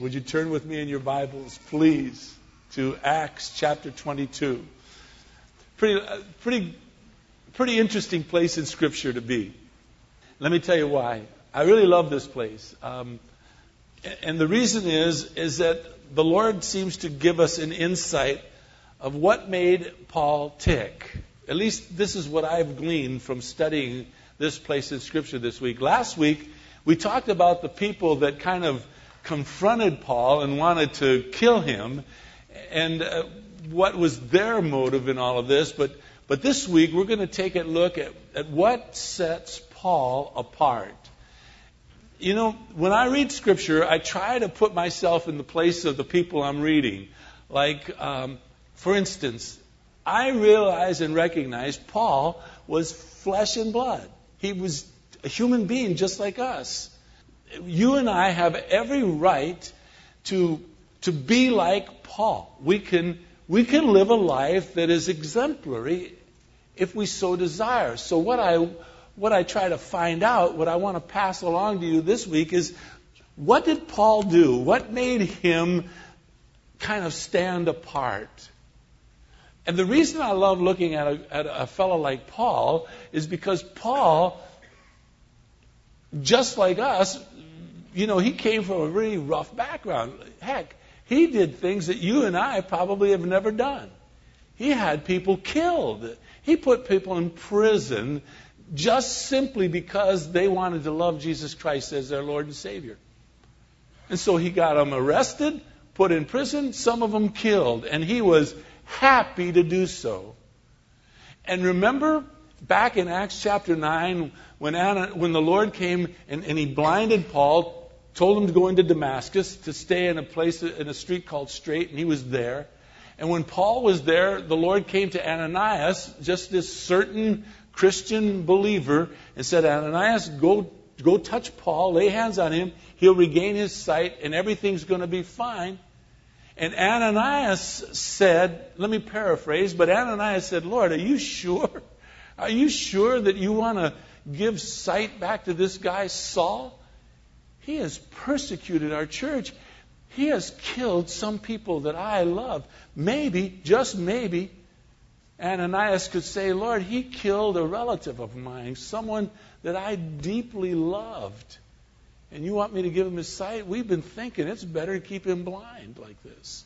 Would you turn with me in your Bibles, please, to Acts chapter 22? Pretty, uh, pretty, pretty interesting place in Scripture to be. Let me tell you why. I really love this place. Um, and the reason is, is that the Lord seems to give us an insight of what made Paul tick. At least this is what I've gleaned from studying this place in Scripture this week. Last week, we talked about the people that kind of confronted Paul and wanted to kill him, and uh, what was their motive in all of this. But, but this week, we're going to take a look at, at what sets Paul apart. You know, when I read Scripture, I try to put myself in the place of the people I'm reading. Like, um, for instance, I realize and recognize Paul was flesh and blood. He was a human being just like us you and I have every right to, to be like Paul. We can, we can live a life that is exemplary if we so desire. So, what I, what I try to find out, what I want to pass along to you this week is what did Paul do? What made him kind of stand apart? And the reason I love looking at a, at a fellow like Paul is because Paul, just like us, you know, he came from a really rough background. Heck, he did things that you and I probably have never done. He had people killed. He put people in prison just simply because they wanted to love Jesus Christ as their Lord and Savior. And so he got them arrested, put in prison, some of them killed, and he was happy to do so. And remember back in Acts chapter 9 when, Anna, when the Lord came and, and he blinded Paul, told him to go into Damascus to stay in a place in a street called Straight, and he was there. And when Paul was there, the Lord came to Ananias, just this certain Christian believer, and said, Ananias, go, go touch Paul, lay hands on him, he'll regain his sight, and everything's going to be fine. And Ananias said, let me paraphrase, but Ananias said, Lord, are you sure? Are you sure that you want to give sight back to this guy, Saul? He has persecuted our church. He has killed some people that I love. Maybe, just maybe, Ananias could say, Lord, he killed a relative of mine, someone that I deeply loved. And you want me to give him his sight? We've been thinking it's better to keep him blind like this.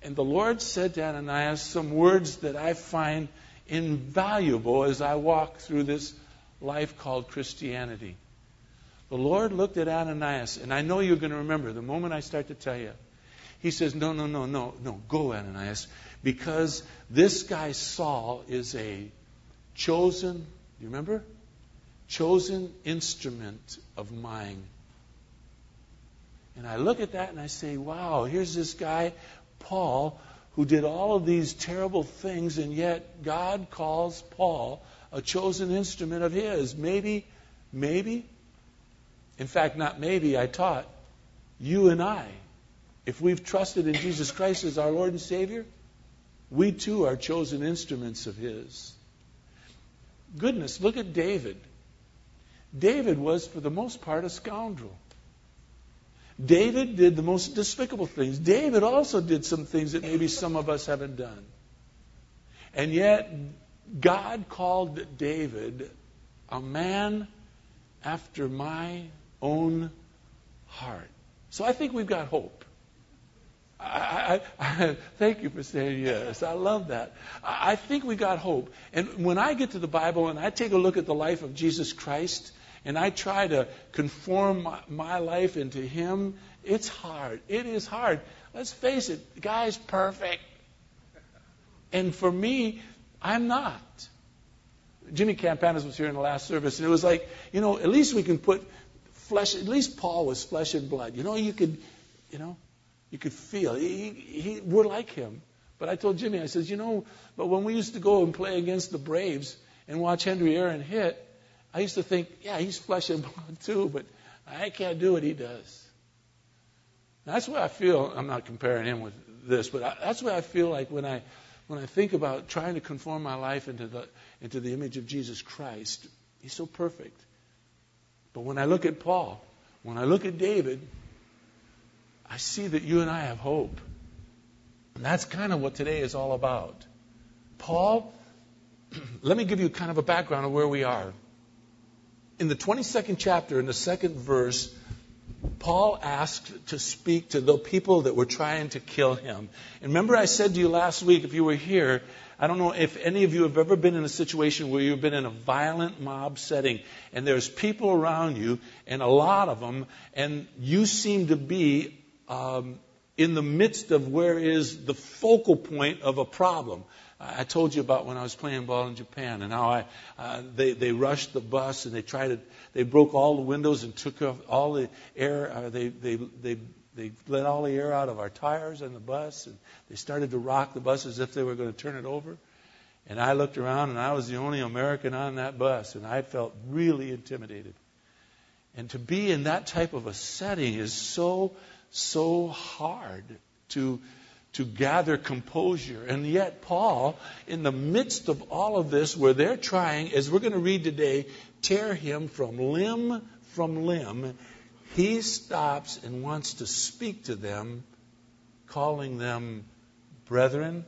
And the Lord said to Ananias some words that I find invaluable as I walk through this life called Christianity. The Lord looked at Ananias, and I know you're going to remember the moment I start to tell you. He says, No, no, no, no, no, go, Ananias, because this guy Saul is a chosen, you remember? Chosen instrument of mine. And I look at that and I say, wow, here's this guy, Paul, who did all of these terrible things, and yet God calls Paul a chosen instrument of his. Maybe, maybe in fact, not maybe, I taught, you and I, if we've trusted in Jesus Christ as our Lord and Savior, we too are chosen instruments of His. Goodness, look at David. David was, for the most part, a scoundrel. David did the most despicable things. David also did some things that maybe some of us haven't done. And yet, God called David a man after my own heart. So I think we've got hope. I, I, I, thank you for saying yes. I love that. I, think we got hope. And when I get to the Bible and I take a look at the life of Jesus Christ and I try to conform my, my life into Him, it's hard. It is hard. Let's face it, the guy's perfect. And for me, I'm not. Jimmy Campanis was here in the last service, and it was like, you know, at least we can put flesh. At least Paul was flesh and blood. You know, you could, you know, you could feel. He, he, we're like him. But I told Jimmy, I says, you know, but when we used to go and play against the Braves and watch Henry Aaron hit, I used to think, yeah, he's flesh and blood too, but I can't do what he does. That's what I feel. I'm not comparing him with this, but I, that's what I feel like when I when I think about trying to conform my life into the into the image of Jesus Christ. He's so perfect. But when I look at Paul, when I look at David, I see that you and I have hope. And that's kind of what today is all about. Paul, let me give you kind of a background of where we are. In the 22nd chapter, in the second verse, Paul asked to speak to the people that were trying to kill him. And remember, I said to you last week, if you were here, I don't know if any of you have ever been in a situation where you've been in a violent mob setting and there's people around you, and a lot of them, and you seem to be um, in the midst of where is the focal point of a problem. I told you about when I was playing ball in Japan and how I, uh, they, they rushed the bus and they tried to, they broke all the windows and took off all the air. Uh, they, they, they, they let all the air out of our tires on the bus and they started to rock the bus as if they were going to turn it over. And I looked around and I was the only American on that bus and I felt really intimidated. And to be in that type of a setting is so, so hard to, to gather composure. And yet, Paul, in the midst of all of this, where they're trying, as we're going to read today, tear him from limb from limb, he stops and wants to speak to them, calling them brethren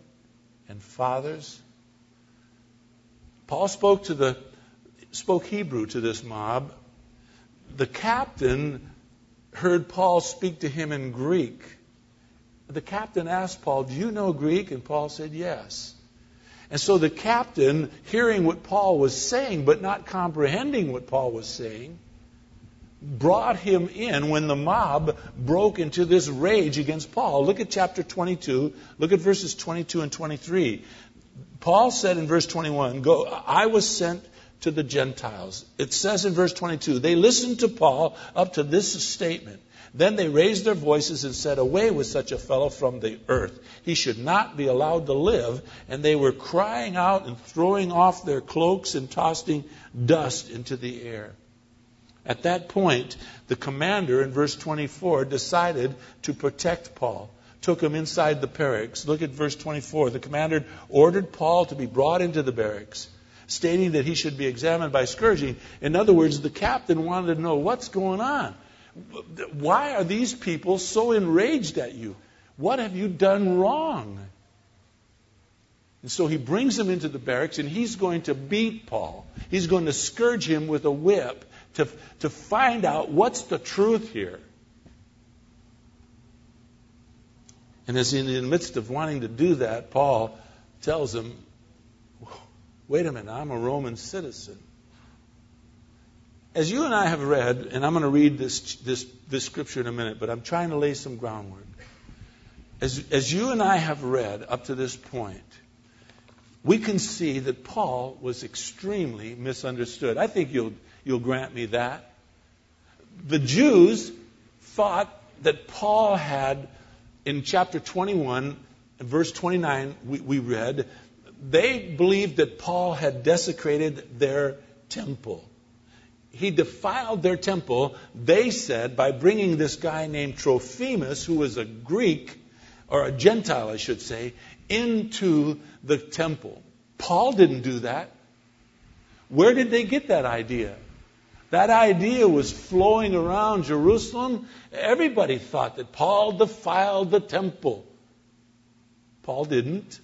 and fathers. Paul spoke to the spoke Hebrew to this mob. The captain heard Paul speak to him in Greek the captain asked Paul, Do you know Greek? And Paul said, Yes. And so the captain, hearing what Paul was saying, but not comprehending what Paul was saying, brought him in when the mob broke into this rage against Paul. Look at chapter 22. Look at verses 22 and 23. Paul said in verse 21, Go, I was sent to the Gentiles. It says in verse 22, they listened to Paul up to this statement. Then they raised their voices and said, Away with such a fellow from the earth. He should not be allowed to live. And they were crying out and throwing off their cloaks and tossing dust into the air. At that point, the commander in verse 24 decided to protect Paul. Took him inside the barracks. Look at verse 24. The commander ordered Paul to be brought into the barracks, stating that he should be examined by scourging. In other words, the captain wanted to know what's going on. Why are these people so enraged at you? What have you done wrong? And so he brings him into the barracks and he's going to beat Paul. He's going to scourge him with a whip to, to find out what's the truth here. And as in the midst of wanting to do that, Paul tells him, wait a minute, I'm a Roman citizen. As you and I have read, and I'm going to read this, this, this scripture in a minute, but I'm trying to lay some groundwork. As, as you and I have read up to this point, we can see that Paul was extremely misunderstood. I think you'll, you'll grant me that. The Jews thought that Paul had, in chapter 21, verse 29, we, we read, they believed that Paul had desecrated their temple he defiled their temple, they said, by bringing this guy named Trophimus, who was a Greek, or a Gentile, I should say, into the temple. Paul didn't do that. Where did they get that idea? That idea was flowing around Jerusalem. Everybody thought that Paul defiled the temple. Paul didn't.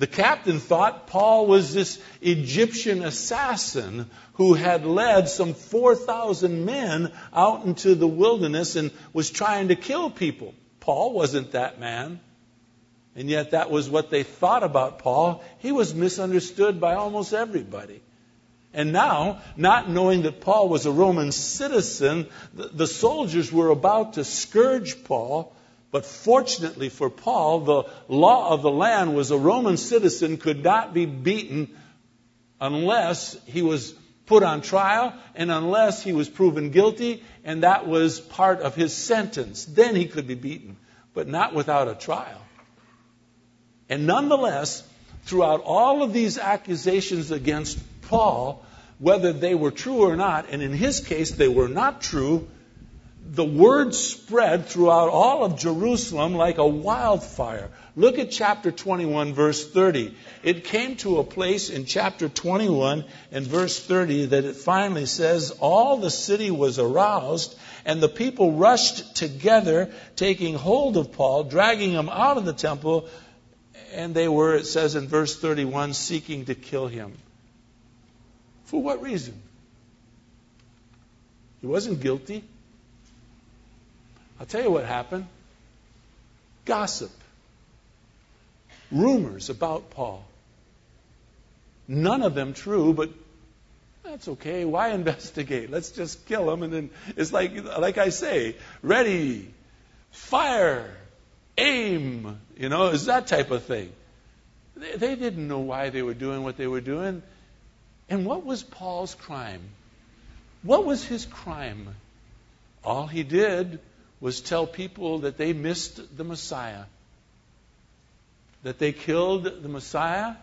The captain thought Paul was this Egyptian assassin who had led some 4,000 men out into the wilderness and was trying to kill people. Paul wasn't that man. And yet, that was what they thought about Paul. He was misunderstood by almost everybody. And now, not knowing that Paul was a Roman citizen, the, soldiers were about to scourge Paul but fortunately for Paul, the law of the land was a Roman citizen could not be beaten unless he was put on trial and unless he was proven guilty, and that was part of his sentence. Then he could be beaten, but not without a trial. And nonetheless, throughout all of these accusations against Paul, whether they were true or not, and in his case they were not true, the word spread throughout all of Jerusalem like a wildfire. Look at chapter 21, verse 30. It came to a place in chapter 21 and verse 30 that it finally says, All the city was aroused, and the people rushed together, taking hold of Paul, dragging him out of the temple, and they were, it says in verse 31, seeking to kill him. For what reason? He wasn't guilty. I'll tell you what happened gossip, rumors about Paul. None of them true, but that's okay. Why investigate? Let's just kill him. And then it's like, like I say, ready, fire, aim. You know, it's that type of thing. They, they didn't know why they were doing what they were doing. And what was Paul's crime? What was his crime? All he did was tell people that they missed the Messiah, that they killed the Messiah,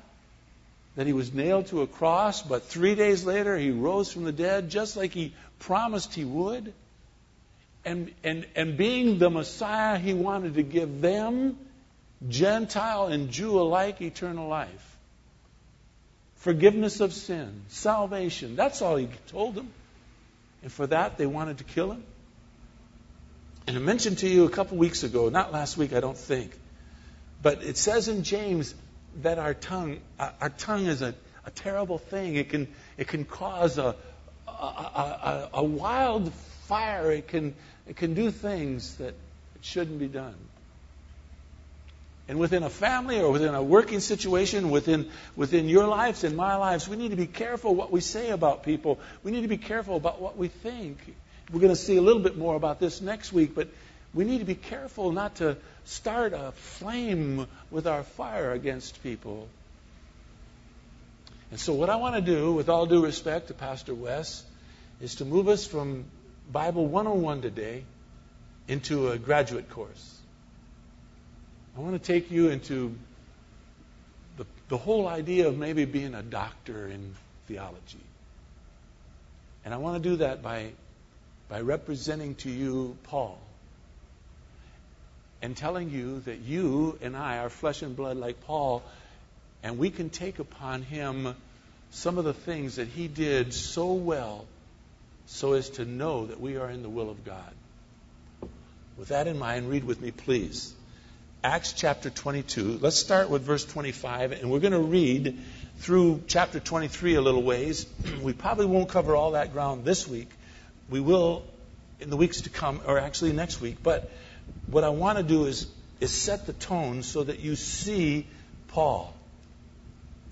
that he was nailed to a cross, but three days later he rose from the dead just like he promised he would. And, and, and being the Messiah, he wanted to give them, Gentile and Jew alike, eternal life. Forgiveness of sin, salvation. That's all he told them. And for that, they wanted to kill him. And I mentioned to you a couple weeks ago, not last week, I don't think, but it says in James that our tongue, our tongue is a, a terrible thing. It can, it can cause a, a, a, a wild fire. It can, it can do things that shouldn't be done. And within a family or within a working situation, within, within your lives and my lives, we need to be careful what we say about people. We need to be careful about what we think. We're going to see a little bit more about this next week, but we need to be careful not to start a flame with our fire against people. And so, what I want to do, with all due respect to Pastor Wes, is to move us from Bible 101 today into a graduate course. I want to take you into the, the whole idea of maybe being a doctor in theology. And I want to do that by by representing to you Paul and telling you that you and I are flesh and blood like Paul, and we can take upon him some of the things that he did so well so as to know that we are in the will of God. With that in mind, read with me, please. Acts chapter 22. Let's start with verse 25, and we're going to read through chapter 23 a little ways. we probably won't cover all that ground this week, we will in the weeks to come, or actually next week. But what I want to do is, is set the tone so that you see Paul.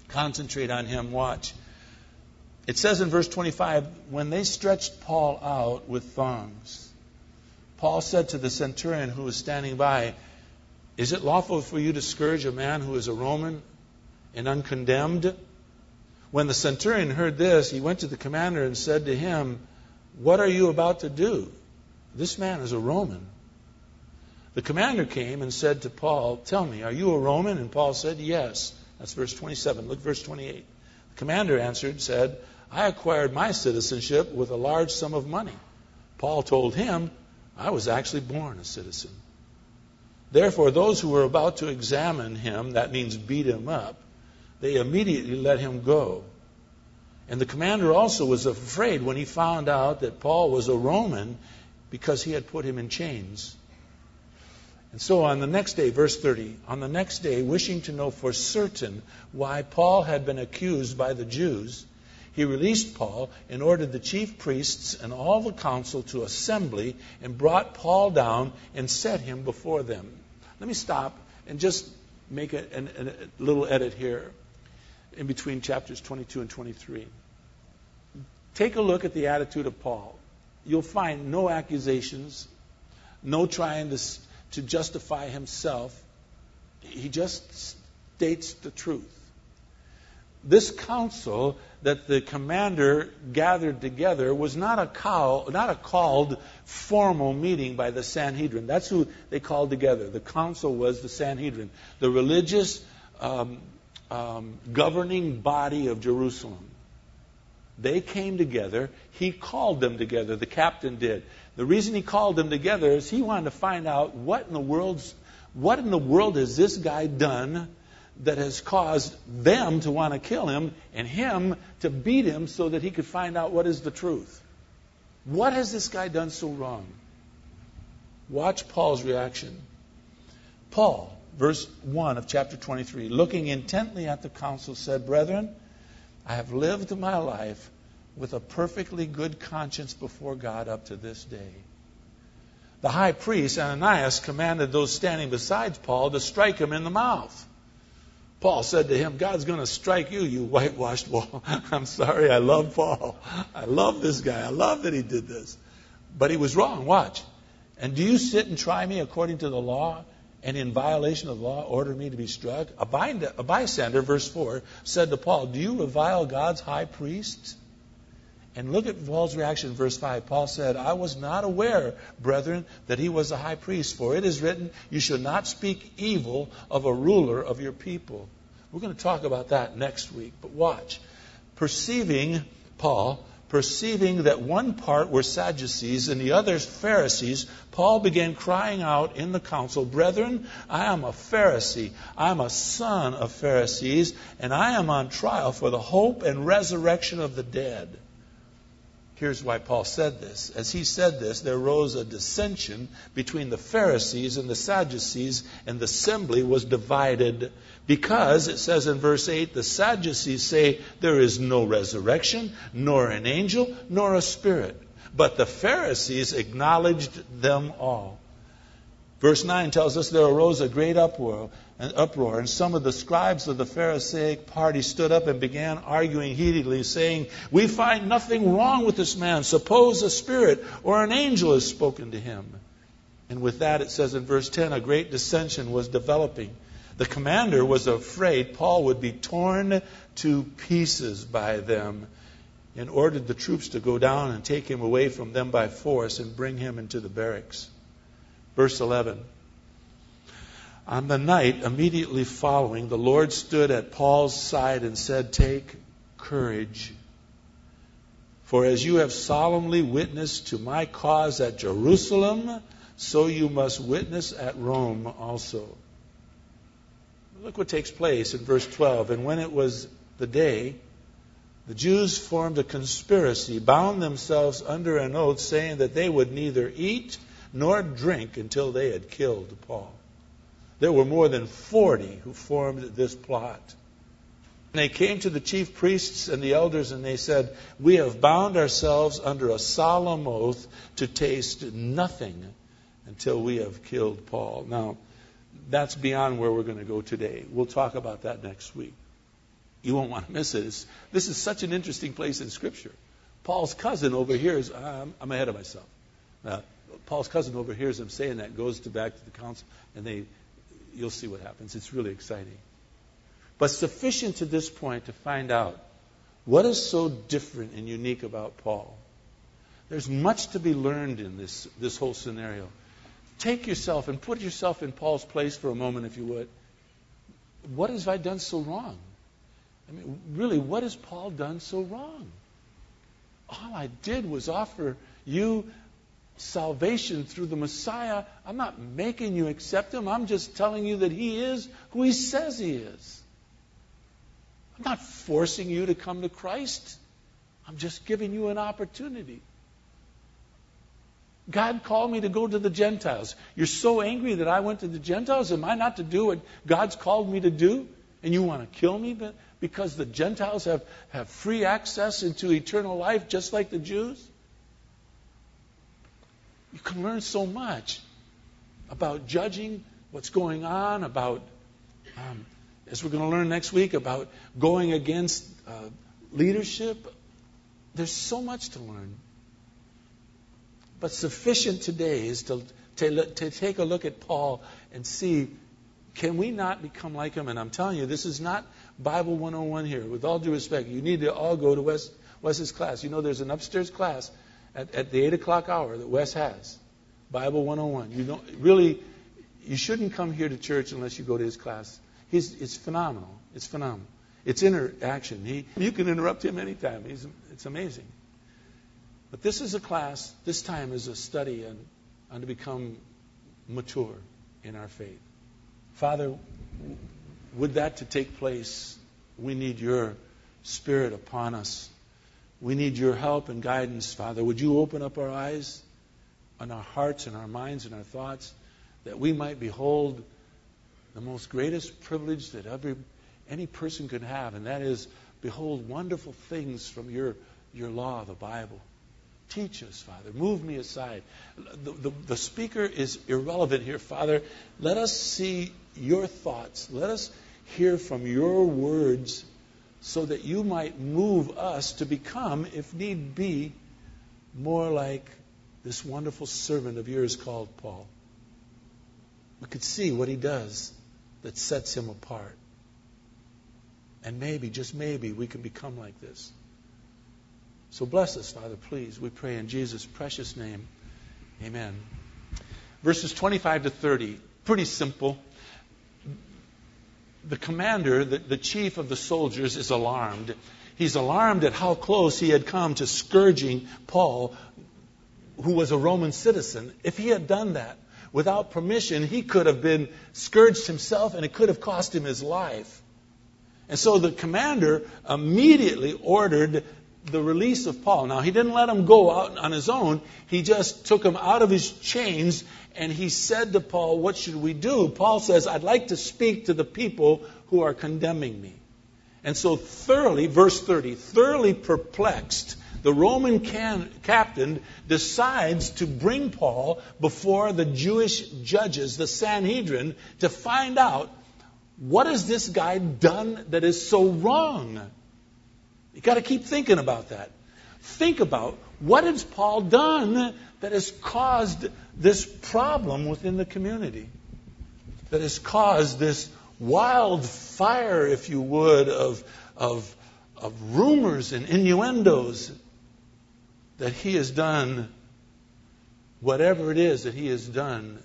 Concentrate on him, watch. It says in verse 25, when they stretched Paul out with thongs, Paul said to the centurion who was standing by, Is it lawful for you to scourge a man who is a Roman and uncondemned? When the centurion heard this, he went to the commander and said to him, what are you about to do? This man is a Roman. The commander came and said to Paul, Tell me, are you a Roman? And Paul said, Yes. That's verse 27. Look, verse 28. The commander answered, said, I acquired my citizenship with a large sum of money. Paul told him, I was actually born a citizen. Therefore, those who were about to examine him, that means beat him up, they immediately let him go. And the commander also was afraid when he found out that Paul was a Roman because he had put him in chains. And so on the next day, verse 30, on the next day, wishing to know for certain why Paul had been accused by the Jews, he released Paul and ordered the chief priests and all the council to assembly and brought Paul down and set him before them. Let me stop and just make a, a, a little edit here in between chapters 22 and 23. Take a look at the attitude of Paul. You'll find no accusations, no trying to, to justify himself. He just states the truth. This council that the commander gathered together was not a, call, not a called formal meeting by the Sanhedrin. That's who they called together. The council was the Sanhedrin, the religious um, um, governing body of Jerusalem. They came together. He called them together. The captain did. The reason he called them together is he wanted to find out what in the world's what in the world has this guy done that has caused them to want to kill him and him to beat him so that he could find out what is the truth. What has this guy done so wrong? Watch Paul's reaction. Paul, verse 1 of chapter 23, looking intently at the council, said, Brethren, I have lived my life with a perfectly good conscience before God up to this day. The high priest, Ananias, commanded those standing beside Paul to strike him in the mouth. Paul said to him, God's going to strike you, you whitewashed wall. I'm sorry, I love Paul. I love this guy. I love that he did this. But he was wrong. Watch. And do you sit and try me according to the law? And in violation of the law order me to be struck? A bystander, verse 4, said to Paul, Do you revile God's high priest? And look at Paul's reaction verse 5. Paul said, I was not aware, brethren, that he was a high priest, for it is written, You shall not speak evil of a ruler of your people. We're going to talk about that next week, but watch. Perceiving, Paul, perceiving that one part were Sadducees and the others Pharisees, Paul began crying out in the council, Brethren, I am a Pharisee. I am a son of Pharisees, and I am on trial for the hope and resurrection of the dead. Here's why Paul said this. As he said this, there arose a dissension between the Pharisees and the Sadducees, and the assembly was divided. Because, it says in verse 8, the Sadducees say there is no resurrection, nor an angel, nor a spirit. But the Pharisees acknowledged them all. Verse 9 tells us there arose a great uproar, an uproar, and some of the scribes of the Pharisaic party stood up and began arguing heatedly, saying, We find nothing wrong with this man. Suppose a spirit or an angel has spoken to him. And with that, it says in verse 10, a great dissension was developing. The commander was afraid Paul would be torn to pieces by them and ordered the troops to go down and take him away from them by force and bring him into the barracks. Verse 11. On the night immediately following, the Lord stood at Paul's side and said, Take courage. For as you have solemnly witnessed to my cause at Jerusalem, so you must witness at Rome also. Look what takes place in verse 12. And when it was the day, the Jews formed a conspiracy, bound themselves under an oath, saying that they would neither eat nor drink until they had killed Paul. There were more than 40 who formed this plot. And they came to the chief priests and the elders and they said, We have bound ourselves under a solemn oath to taste nothing until we have killed Paul. Now, that's beyond where we're going to go today. We'll talk about that next week. You won't want to miss it. It's, this is such an interesting place in Scripture. Paul's cousin overhears, I'm, I'm ahead of myself. Uh, Paul's cousin overhears him saying that, goes to back to the council, and they you'll see what happens. It's really exciting. But sufficient to this point to find out what is so different and unique about Paul. There's much to be learned in this, this whole scenario. Take yourself and put yourself in Paul's place for a moment, if you would. What have I done so wrong? I mean, really, what has Paul done so wrong? All I did was offer you salvation through the Messiah, I'm not making you accept him. I'm just telling you that he is who he says he is. I'm not forcing you to come to Christ. I'm just giving you an opportunity. God called me to go to the Gentiles. You're so angry that I went to the Gentiles. Am I not to do what God's called me to do? And you want to kill me because the Gentiles have, have free access into eternal life just like the Jews? You can learn so much about judging what's going on, about, um, as we're going to learn next week, about going against uh, leadership. There's so much to learn. But sufficient today is to, to, to take a look at Paul and see can we not become like him? And I'm telling you, this is not Bible 101 here. With all due respect, you need to all go to Wes, Wes's class. You know, there's an upstairs class at, at the 8 o'clock hour that Wes has. Bible 101. You don't really, you shouldn't come here to church unless you go to his class. He's, it's phenomenal. It's phenomenal. It's interaction. He, you can interrupt him anytime. He's, it's amazing. But this is a class, this time is a study on, on to become mature in our faith. Father, would that to take place, we need your spirit upon us. We need your help and guidance, Father. Would you open up our eyes and our hearts and our minds and our thoughts that we might behold the most greatest privilege that every any person could have, and that is behold wonderful things from your your law, the Bible. Teach us, Father. Move me aside. The, the, the, speaker is irrelevant here, Father. Let us see your thoughts. Let us hear from your words so that you might move us to become, if need be, more like this wonderful servant of yours called Paul. We could see what he does that sets him apart. And maybe, just maybe, we can become like this. So bless us, Father, please. We pray in Jesus' precious name. Amen. Verses 25 to 30, pretty simple. The commander, the, the chief of the soldiers, is alarmed. He's alarmed at how close he had come to scourging Paul, who was a Roman citizen. If he had done that without permission, he could have been scourged himself and it could have cost him his life. And so the commander immediately ordered the release of Paul. Now, he didn't let him go out on his own. He just took him out of his chains and he said to Paul, What should we do? Paul says, I'd like to speak to the people who are condemning me. And so, thoroughly, verse 30, thoroughly perplexed, the Roman can, captain decides to bring Paul before the Jewish judges, the Sanhedrin, to find out what has this guy done that is so wrong? You've got to keep thinking about that. Think about what has Paul done that has caused this problem within the community, that has caused this wildfire, if you would, of, of, of rumors and innuendos that he has done whatever it is that he has done,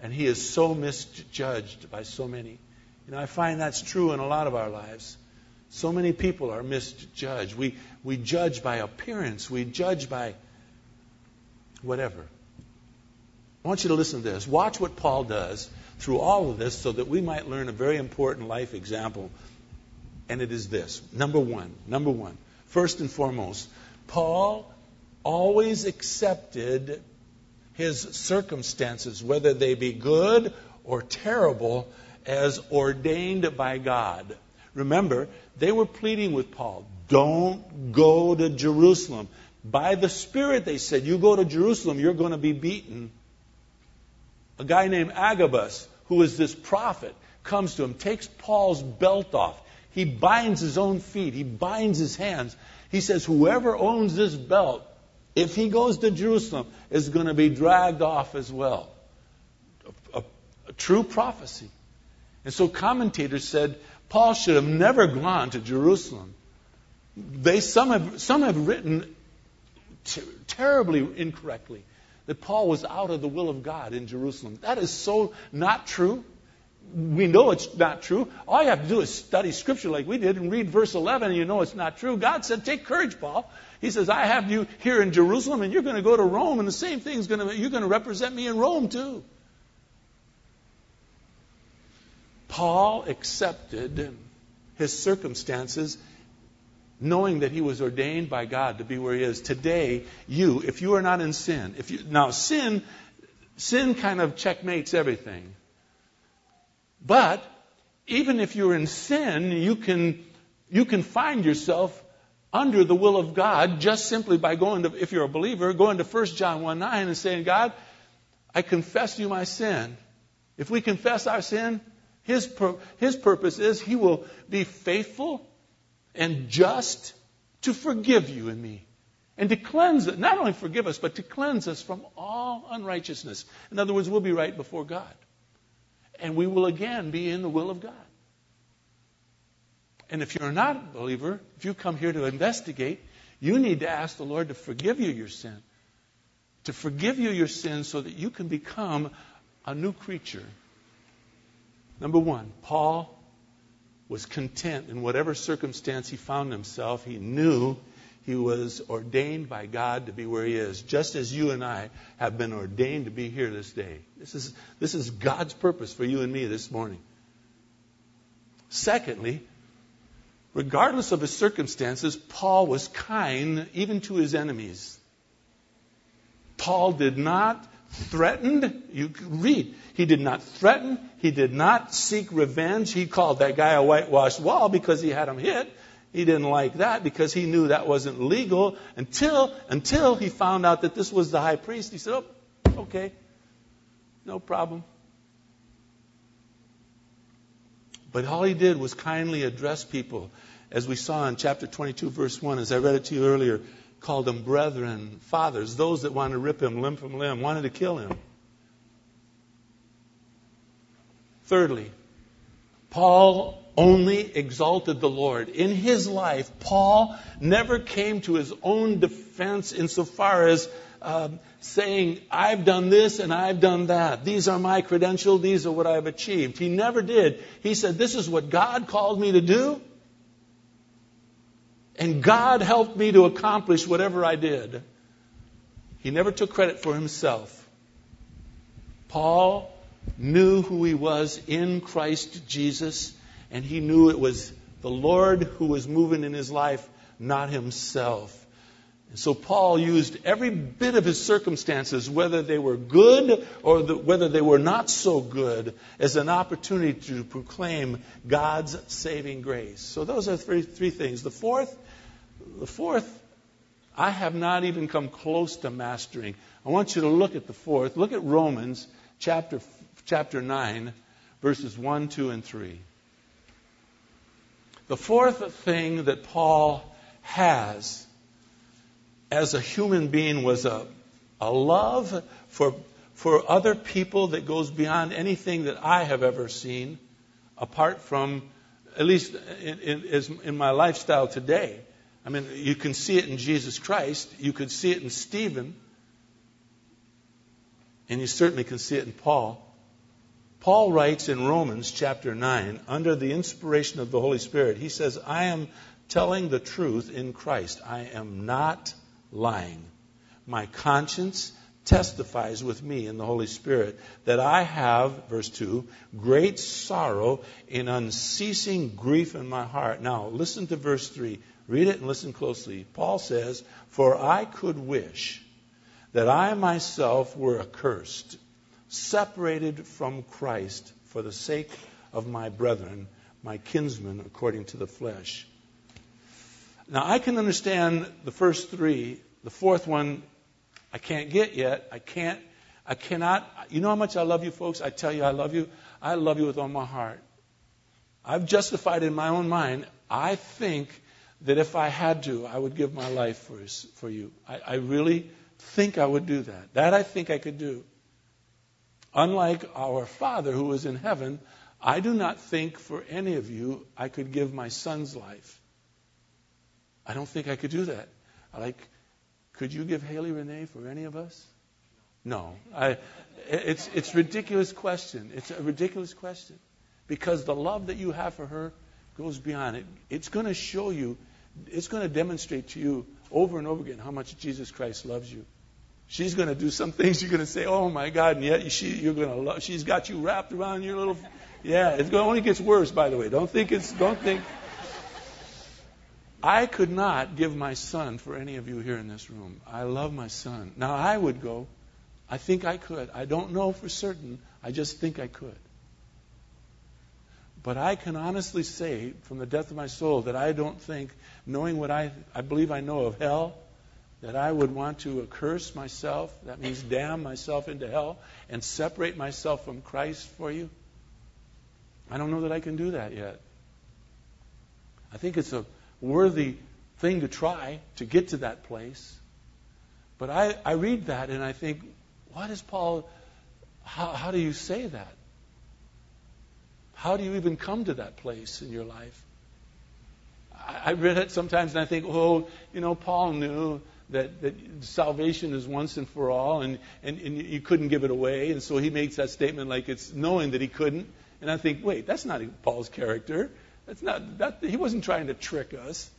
and he is so misjudged by so many. You know, I find that's true in a lot of our lives. So many people are misjudged. We, we judge by appearance, we judge by whatever. I want you to listen to this. Watch what Paul does through all of this so that we might learn a very important life example. And it is this number one, number one, first and foremost, Paul always accepted his circumstances, whether they be good or terrible, as ordained by God. Remember, they were pleading with Paul, don't go to Jerusalem. By the Spirit, they said, you go to Jerusalem, you're going to be beaten. A guy named Agabus, who is this prophet, comes to him, takes Paul's belt off. He binds his own feet, he binds his hands. He says, Whoever owns this belt, if he goes to Jerusalem, is going to be dragged off as well. A, a, a true prophecy. And so commentators said Paul should have never gone to Jerusalem. They, some, have, some have written ter- terribly incorrectly that Paul was out of the will of God in Jerusalem. That is so not true. We know it's not true. All you have to do is study Scripture like we did and read verse 11 and you know it's not true. God said, Take courage, Paul. He says, I have you here in Jerusalem and you're going to go to Rome and the same thing's going to, you're going to represent me in Rome too. Paul accepted his circumstances knowing that he was ordained by God to be where he is. Today, you, if you are not in sin, if you, now sin, sin kind of checkmates everything. But even if you're in sin, you can, you can find yourself under the will of God just simply by going to, if you're a believer, going to 1 John 1 9 and saying, God, I confess you my sin. If we confess our sin, his, pur- his purpose is He will be faithful and just to forgive you and me. And to cleanse not only forgive us, but to cleanse us from all unrighteousness. In other words, we'll be right before God. And we will again be in the will of God. And if you're not a believer, if you come here to investigate, you need to ask the Lord to forgive you your sin. To forgive you your sin so that you can become a new creature Number one, Paul was content in whatever circumstance he found himself. He knew He was ordained by God to be where he is, just as you and I have been ordained to be here this day. This is, this is God's purpose for you and me this morning. Secondly, regardless of his circumstances, Paul was kind even to his enemies. Paul did not threaten, you read, he did not threaten, he did not seek revenge. He called that guy a whitewashed wall because he had him hit. He didn't like that because he knew that wasn't legal until until he found out that this was the high priest. He said, "Oh, okay. No problem." But all he did was kindly address people, as we saw in chapter 22, verse 1, as I read it to you earlier, called them brethren, fathers, those that wanted to rip him limb from limb, wanted to kill him. Thirdly, Paul only exalted the Lord. In his life, Paul never came to his own defense insofar as um, saying, I've done this and I've done that. These are my credentials. These are what I've achieved. He never did. He said, This is what God called me to do. And God helped me to accomplish whatever I did. He never took credit for himself. Paul knew who he was in Christ Jesus and he knew it was the Lord who was moving in his life, not himself. And so Paul used every bit of his circumstances, whether they were good or the, whether they were not so good, as an opportunity to proclaim God's saving grace. So those are three, three things. The fourth, the fourth, I have not even come close to mastering. I want you to look at the fourth. Look at Romans chapter chapter 9, verses 1, 2, and 3. The fourth thing that Paul has as a human being was a, a love for, for other people that goes beyond anything that I have ever seen, apart from, at least in, in, in my lifestyle today. I mean, you can see it in Jesus Christ, you could see it in Stephen, and you certainly can see it in Paul. Paul writes in Romans chapter 9, under the inspiration of the Holy Spirit, he says, I am telling the truth in Christ. I am not lying. My conscience testifies with me in the Holy Spirit that I have, verse 2, great sorrow in unceasing grief in my heart. Now, listen to verse 3. Read it and listen closely. Paul says, For I could wish that I myself were accursed separated from Christ for the sake of my brethren, my kinsmen according to the flesh. Now, I can understand the first three. The fourth one, I can't get yet. I can't, I cannot. You know how much I love you, folks? I tell you I love you. I love you with all my heart. I've justified in my own mind. I think that if I had to, I would give my life for, for you. I, I really think I would do that. That I think I could do. Unlike our Father who is in heaven, I do not think for any of you I could give my son's life. I don't think I could do that. Like, could you give Haley Renee for any of us? No. I, it's it's ridiculous question. It's a ridiculous question because the love that you have for her goes beyond it. It's going to show you. It's going to demonstrate to you over and over again how much Jesus Christ loves you. She's going to do some things you're going to say, "Oh my God!" And yet she, you're going to love. She's got you wrapped around your little. Yeah, it only gets worse. By the way, don't think it's. Don't think. I could not give my son for any of you here in this room. I love my son. Now I would go. I think I could. I don't know for certain. I just think I could. But I can honestly say, from the depth of my soul, that I don't think, knowing what I, I believe I know of hell that I would want to accurse myself, that means damn myself into hell, and separate myself from Christ for you? I don't know that I can do that yet. I think it's a worthy thing to try to get to that place. But I, I read that and I think, what is Paul, how, how do you say that? How do you even come to that place in your life? I, I read it sometimes and I think, oh, you know, Paul knew that, that salvation is once and for all, and, and, and you couldn't give it away. And so he makes that statement like it's knowing that he couldn't. And I think, wait, that's not Paul's character. That's not that he wasn't trying to trick us.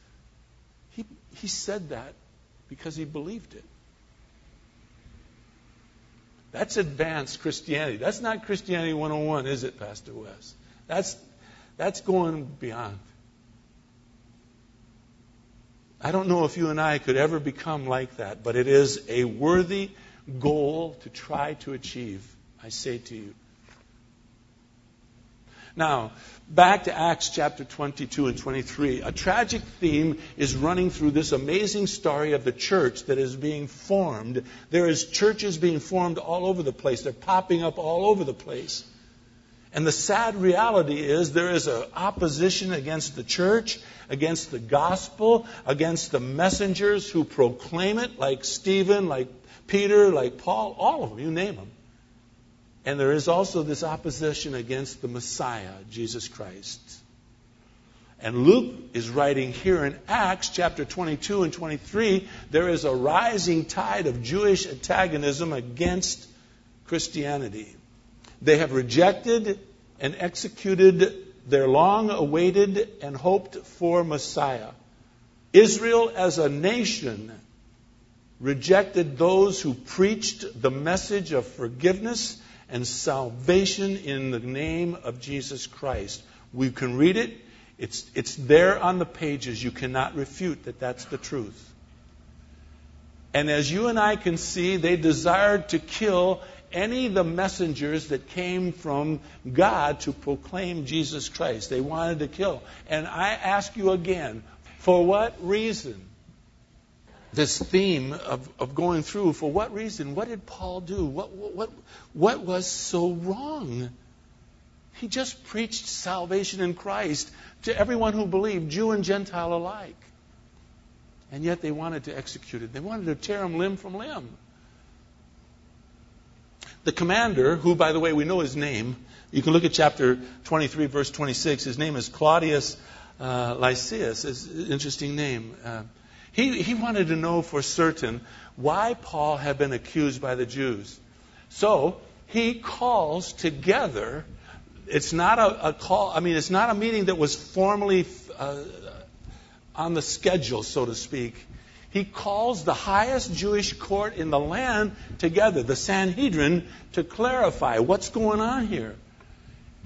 He he said that because he believed it. That's advanced Christianity. That's not Christianity 101, is it, Pastor Wes? That's, that's going beyond. I don't know if you and I could ever become like that, but it is a worthy goal to try to achieve, I say to you. Now, back to Acts chapter 22 and 23. A tragic theme is running through this amazing story of the church that is being formed. There is churches being formed all over the place. They're popping up all over the place. And the sad reality is there is an opposition against the church, against the gospel, against the messengers who proclaim it, like Stephen, like Peter, like Paul, all of them, you name them. And there is also this opposition against the Messiah, Jesus Christ. And Luke is writing here in Acts chapter 22 and 23 there is a rising tide of Jewish antagonism against Christianity. They have rejected and executed their long awaited and hoped for Messiah. Israel as a nation rejected those who preached the message of forgiveness and salvation in the name of Jesus Christ. We can read it. It's, it's there on the pages. You cannot refute that that's the truth. And as you and I can see, they desired to kill any of the messengers that came from God to proclaim Jesus Christ. They wanted to kill. And I ask you again, for what reason? this theme of, of going through for what reason? What did Paul do? What, what, what was so wrong? He just preached salvation in Christ to everyone who believed, Jew and Gentile alike. And yet they wanted to execute it. They wanted to tear him limb from limb. The commander, who, by the way, we know his name, you can look at chapter 23, verse 26. His name is Claudius uh, Lysias. It's an interesting name. Uh, he, he wanted to know for certain why Paul had been accused by the Jews. So he calls together. It's not a, a call, I mean, it's not a meeting that was formally uh, on the schedule, so to speak. He calls the highest Jewish court in the land together, the Sanhedrin, to clarify what's going on here.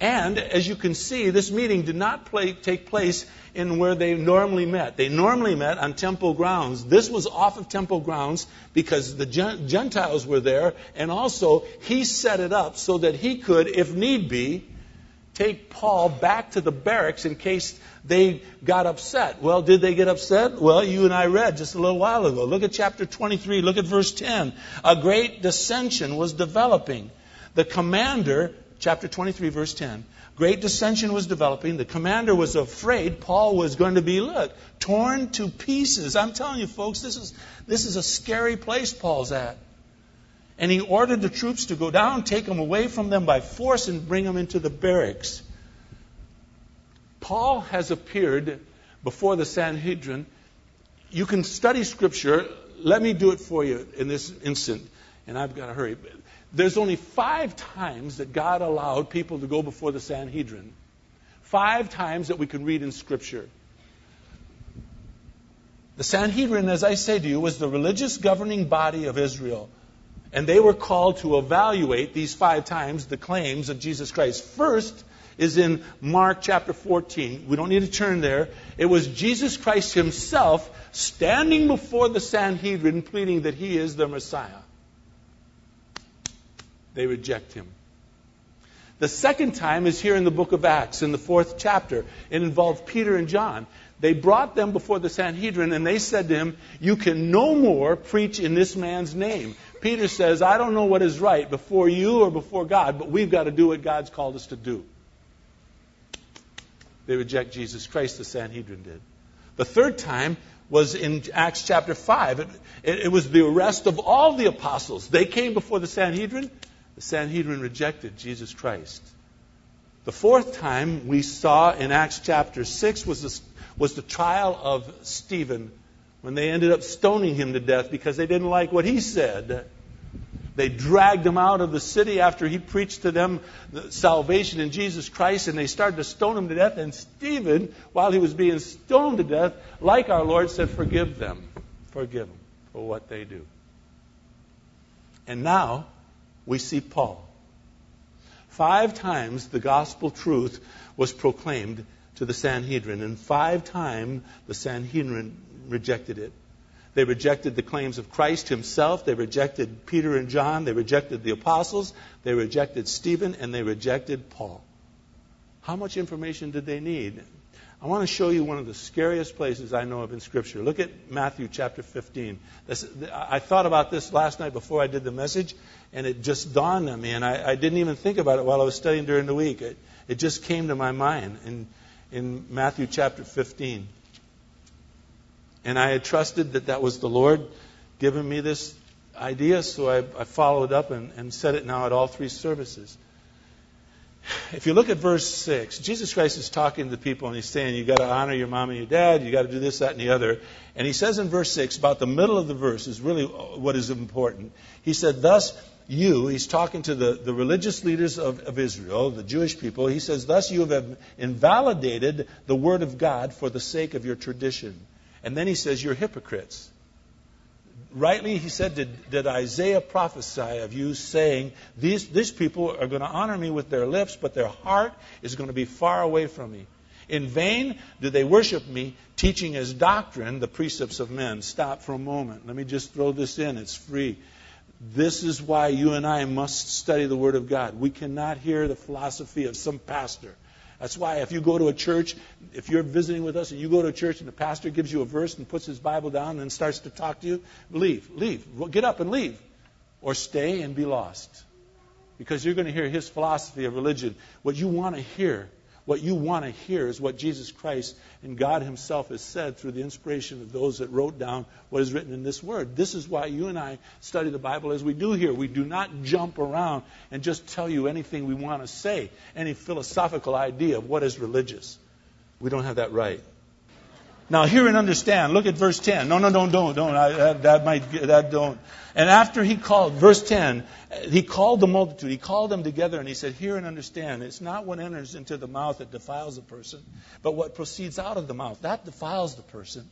And as you can see, this meeting did not play, take place in where they normally met. They normally met on temple grounds. This was off of temple grounds because the Gentiles were there, and also he set it up so that he could, if need be, take Paul back to the barracks in case they got upset. Well, did they get upset? Well, you and I read just a little while ago. Look at chapter 23, look at verse 10. A great dissension was developing. The commander chapter 23, verse 10. Great dissension was developing. The commander was afraid Paul was going to be, look, torn to pieces. I'm telling you, folks, this is, this is a scary place Paul's at. And he ordered the troops to go down, take him away from them by force, and bring him into the barracks. Paul has appeared before the Sanhedrin. You can study Scripture. Let me do it for you in this instant, and I've got to hurry. There's only five times that God allowed people to go before the Sanhedrin. Five times that we can read in Scripture. The Sanhedrin, as I say to you, was the religious governing body of Israel. And they were called to evaluate these five times the claims of Jesus Christ. First is in Mark chapter 14. We don't need to turn there. It was Jesus Christ himself standing before the Sanhedrin pleading that he is the Messiah they reject him. The second time is here in the book of Acts, in the fourth chapter. It involved Peter and John. They brought them before the Sanhedrin and they said to him, You can no more preach in this man's name. Peter says, I don't know what is right before you or before God, but we've got to do what God's called us to do. They reject Jesus Christ, the Sanhedrin did. The third time was in Acts chapter 5. It, it, it was the arrest of all the apostles. They came before the Sanhedrin the Sanhedrin rejected Jesus Christ. The fourth time we saw in Acts chapter 6 was was the trial of Stephen when they ended up stoning him to death because they didn't like what he said. They dragged him out of the city after he preached to them the salvation in Jesus Christ, and they started to stone him to death. And Stephen, while he was being stoned to death, like our Lord, said, Forgive them. Forgive them for what they do. And now we see Paul. Five times the gospel truth was proclaimed to the Sanhedrin, and five times the Sanhedrin rejected it. They rejected the claims of Christ himself. They rejected Peter and John. They rejected the apostles. They rejected Stephen, and they rejected Paul. How much information did they need? I want to show you one of the scariest places I know of in Scripture. Look at Matthew chapter 15. This, I thought about this last night before I did the message, and it just dawned on me, and I, I didn't even think about it while I was studying during the week. It, it just came to my mind in, in Matthew chapter 15. And I had trusted that that was the Lord giving me this idea, so I, I followed up and, and said it now at all three services if you look at verse 6, Jesus Christ is talking to people and he's saying, You've got to honor your mom and your dad, you've got to do this, that, and the other. And he says in verse 6, about the middle of the verse is really what is important. He said, Thus you, he's talking to the, the religious leaders of, of Israel, the Jewish people, he says, Thus you have invalidated the word of God for the sake of your tradition. And then he says, You're hypocrites rightly he said, did, did Isaiah prophesy of you, saying, these, these people are going to honor me with their lips, but their heart is going to be far away from me. In vain do they worship me, teaching as doctrine the precepts of men. Stop for a moment. Let me just throw this in. It's free. This is why you and I must study the Word of God. We cannot hear the philosophy of some pastor that's why if you go to a church, if you're visiting with us and you go to a church and the pastor gives you a verse and puts his Bible down and starts to talk to you, leave, leave. Get up and leave. Or stay and be lost. Because you're going to hear his philosophy of religion. What you want to hear what you want to hear is what Jesus Christ and God Himself has said through the inspiration of those that wrote down what is written in this Word. This is why you and I study the Bible as we do here. We do not jump around and just tell you anything we want to say, any philosophical idea of what is religious. We don't have that right. Now, hear and understand. Look at verse 10. No, no, don't, don't, don't. I, that, that might, that don't. And after he called, verse 10, he called the multitude. He called them together and he said, Hear and understand. It's not what enters into the mouth that defiles a person, but what proceeds out of the mouth. That defiles the person.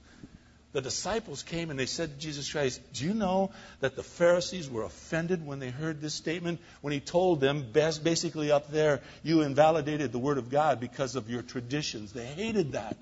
The disciples came and they said to Jesus Christ, Do you know that the Pharisees were offended when they heard this statement? When he told them, basically up there, you invalidated the Word of God because of your traditions. They hated that.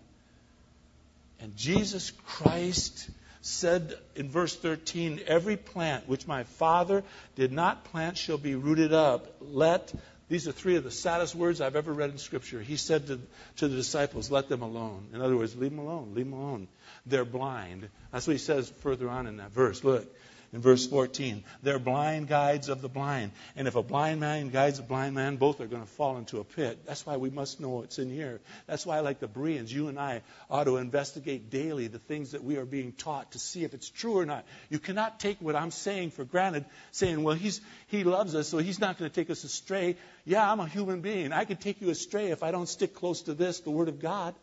And Jesus Christ said in verse 13, Every plant which my Father did not plant shall be rooted up. Let, these are three of the saddest words I've ever read in Scripture. He said to, to the disciples, Let them alone. In other words, leave them alone. Leave them alone. They're blind. That's what he says further on in that verse. Look in verse 14. They're blind guides of the blind. And if a blind man guides a blind man, both are going to fall into a pit. That's why we must know what's in here. That's why, like the Bereans, you and I ought to investigate daily the things that we are being taught to see if it's true or not. You cannot take what I'm saying for granted, saying, well, he's, he loves us, so he's not going to take us astray. Yeah, I'm a human being. I could take you astray if I don't stick close to this, the Word of God.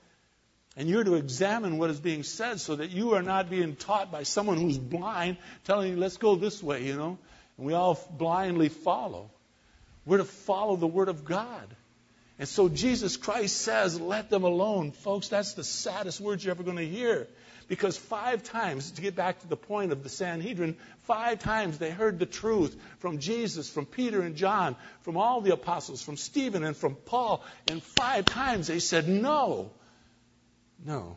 And you're to examine what is being said so that you are not being taught by someone who's blind, telling you, let's go this way, you know. And we all blindly follow. We're to follow the Word of God. And so Jesus Christ says, let them alone. Folks, that's the saddest words you're ever going to hear. Because five times, to get back to the point of the Sanhedrin, five times they heard the truth from Jesus, from Peter and John, from all the apostles, from Stephen and from Paul. And five times they said, no. No.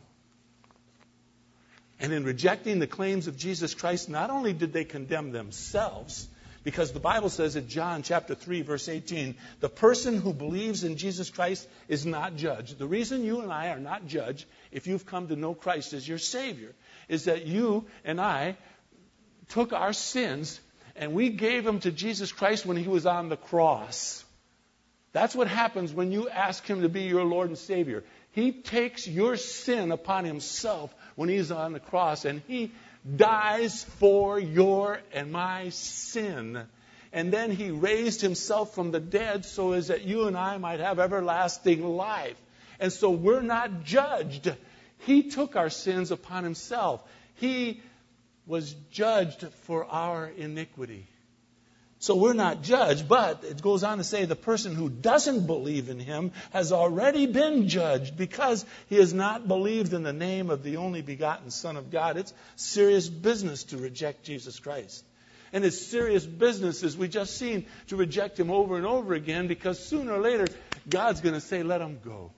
And in rejecting the claims of Jesus Christ, not only did they condemn themselves, because the Bible says in John chapter 3 verse 18, the person who believes in Jesus Christ is not judged. The reason you and I are not judged if you've come to know Christ as your Savior is that you and I took our sins and we gave them to Jesus Christ when He was on the cross. That's what happens when you ask Him to be your Lord and Savior. He takes your sin upon himself when he's on the cross and he dies for your and my sin. And then he raised himself from the dead so as that you and I might have everlasting life. And so we're not judged. He took our sins upon himself. He was judged for our iniquity So we're not judged, but it goes on to say the person who doesn't believe in him has already been judged because he has not believed in the name of the only begotten Son of God. It's serious business to reject Jesus Christ. And it's serious business, as we just seen, to reject him over and over again because sooner or later, God's going to say, let him go.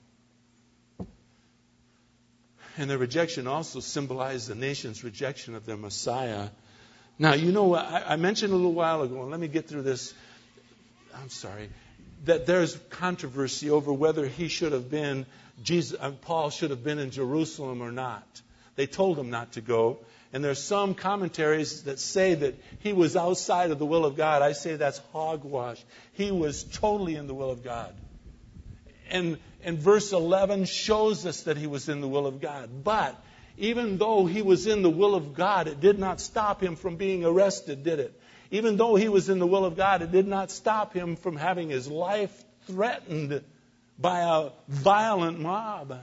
And their rejection also symbolized the nation's rejection of their Messiah. Now, you know, I, I mentioned a little while ago, and let me get through this. I'm sorry. That there's controversy over whether he should have been, Jesus, uh, Paul should have been in Jerusalem or not. They told him not to go. And there's some commentaries that say that he was outside of the will of God. I say that's hogwash. He was totally in the will of God. And, and verse 11 shows us that he was in the will of God. But even though he was in the will of God, it did not stop him from being arrested, did it? Even though he was in the will of God, it did not stop him from having his life threatened by a violent mob.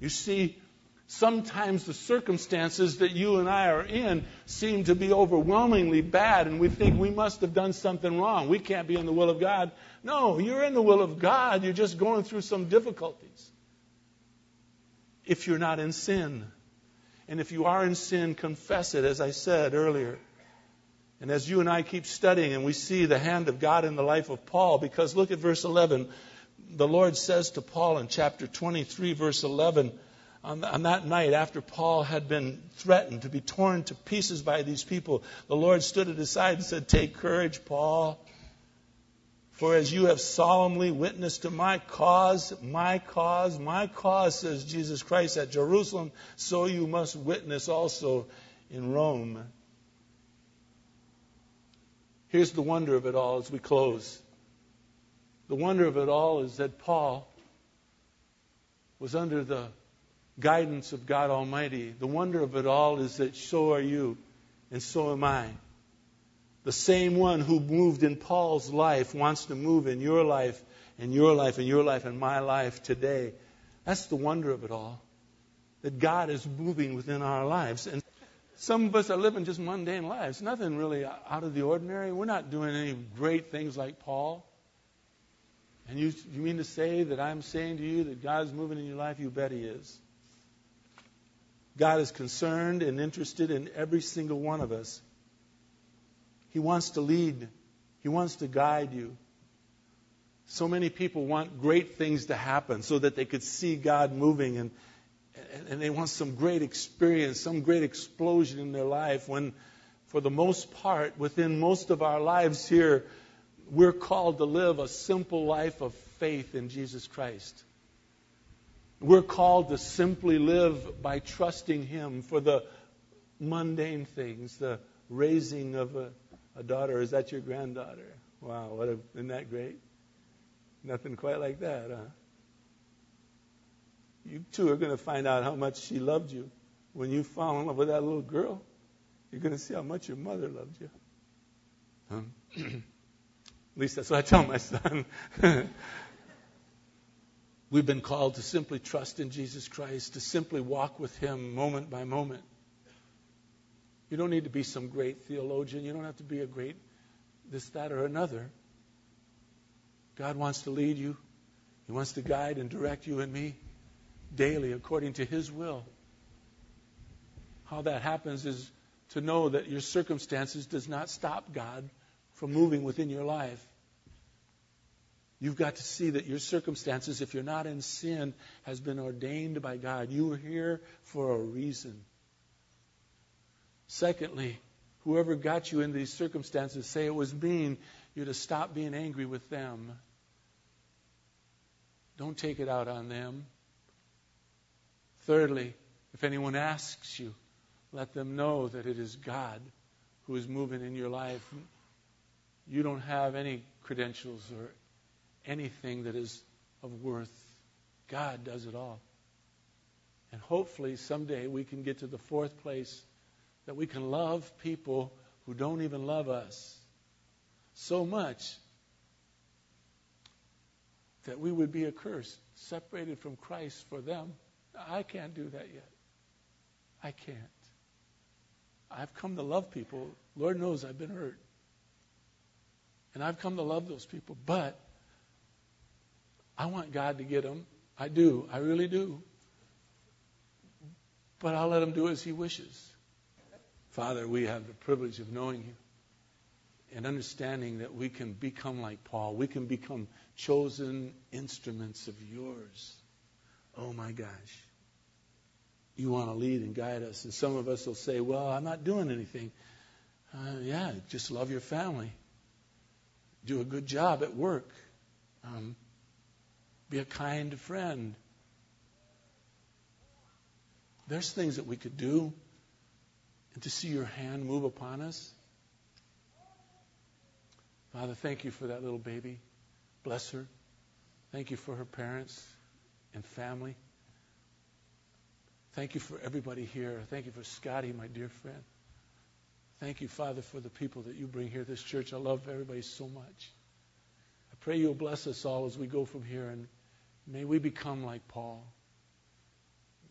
You see, sometimes the circumstances that you and I are in seem to be overwhelmingly bad, and we think we must have done something wrong. We can't be in the will of God. No, you're in the will of God. You're just going through some difficulties if you're not in sin. And if you are in sin, confess it, as I said earlier. And as you and I keep studying and we see the hand of God in the life of Paul, because look at verse 11. The Lord says to Paul in chapter 23, verse 11, on, on that night after Paul had been threatened to be torn to pieces by these people, the Lord stood at his side and said, Take courage, Paul. For as you have solemnly witnessed to my cause, my cause, my cause, says Jesus Christ at Jerusalem, so you must witness also in Rome. Here's the wonder of it all as we close. The wonder of it all is that Paul was under the guidance of God Almighty. The wonder of it all is that so are you, and so am I. The same one who moved in Paul's life wants to move in your life, and your life, and your life, and my life today. That's the wonder of it all. That God is moving within our lives. And some of us are living just mundane lives, nothing really out of the ordinary. We're not doing any great things like Paul. And you, you mean to say that I'm saying to you that God is moving in your life? You bet He is. God is concerned and interested in every single one of us. He wants to lead, He wants to guide you. So many people want great things to happen so that they could see God moving and, and they want some great experience, some great explosion in their life when, for the most part, within most of our lives here, we're called to live a simple life of faith in Jesus Christ. We're called to simply live by trusting Him for the mundane things, the raising of a a daughter. Is that your granddaughter? Wow, what a, isn't that great? Nothing quite like that, huh? You two are going to find out how much she loved you. When you fall in love with that little girl, you're going to see how much your mother loved you. Um, at least that's what I tell my son. We've been called to simply trust in Jesus Christ, to simply walk with Him moment by moment. You don't need to be some great theologian. You don't have to be a great this, that, or another. God wants to lead you. He wants to guide and direct you and me daily according to His will. How that happens is to know that your circumstances does not stop God from moving within your life. You've got to see that your circumstances, if you're not in sin, has been ordained by God. You are here for a reason. Secondly, whoever got you in these circumstances, say it was mean, you're to stop being angry with them. Don't take it out on them. Thirdly, if anyone asks you, let them know that it is God who is moving in your life. You don't have any credentials or anything that is of worth. God does it all. And hopefully someday we can get to the fourth place that we can love people who don't even love us so much that we would be accursed, separated from Christ for them. I can't do that yet. I can't. I've come to love people Lord knows I've been hurt. And I've come to love those people, but I want God to get them. I do. I really do. But I'll let him do as he wishes. Father, we have the privilege of knowing you and understanding that we can become like Paul. We can become chosen instruments of yours. Oh my gosh. You want to lead and guide us. And some of us will say, well, I'm not doing anything. Uh, yeah, just love your family. Do a good job at work. Um, be a kind friend. There's things that we could do. And to see your hand move upon us. Father, thank you for that little baby. Bless her. Thank you for her parents and family. Thank you for everybody here. Thank you for Scotty, my dear friend. Thank you, Father, for the people that you bring here this church. I love everybody so much. I pray you'll bless us all as we go from here, and may we become like Paul.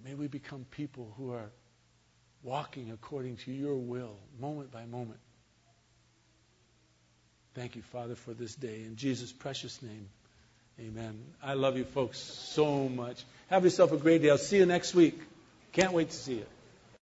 May we become people who are walking according to your will, moment by moment. Thank you, Father, for this day. In Jesus' precious name, amen. I love you folks so much. Have yourself a great day. I'll see you next week. Can't wait to see you.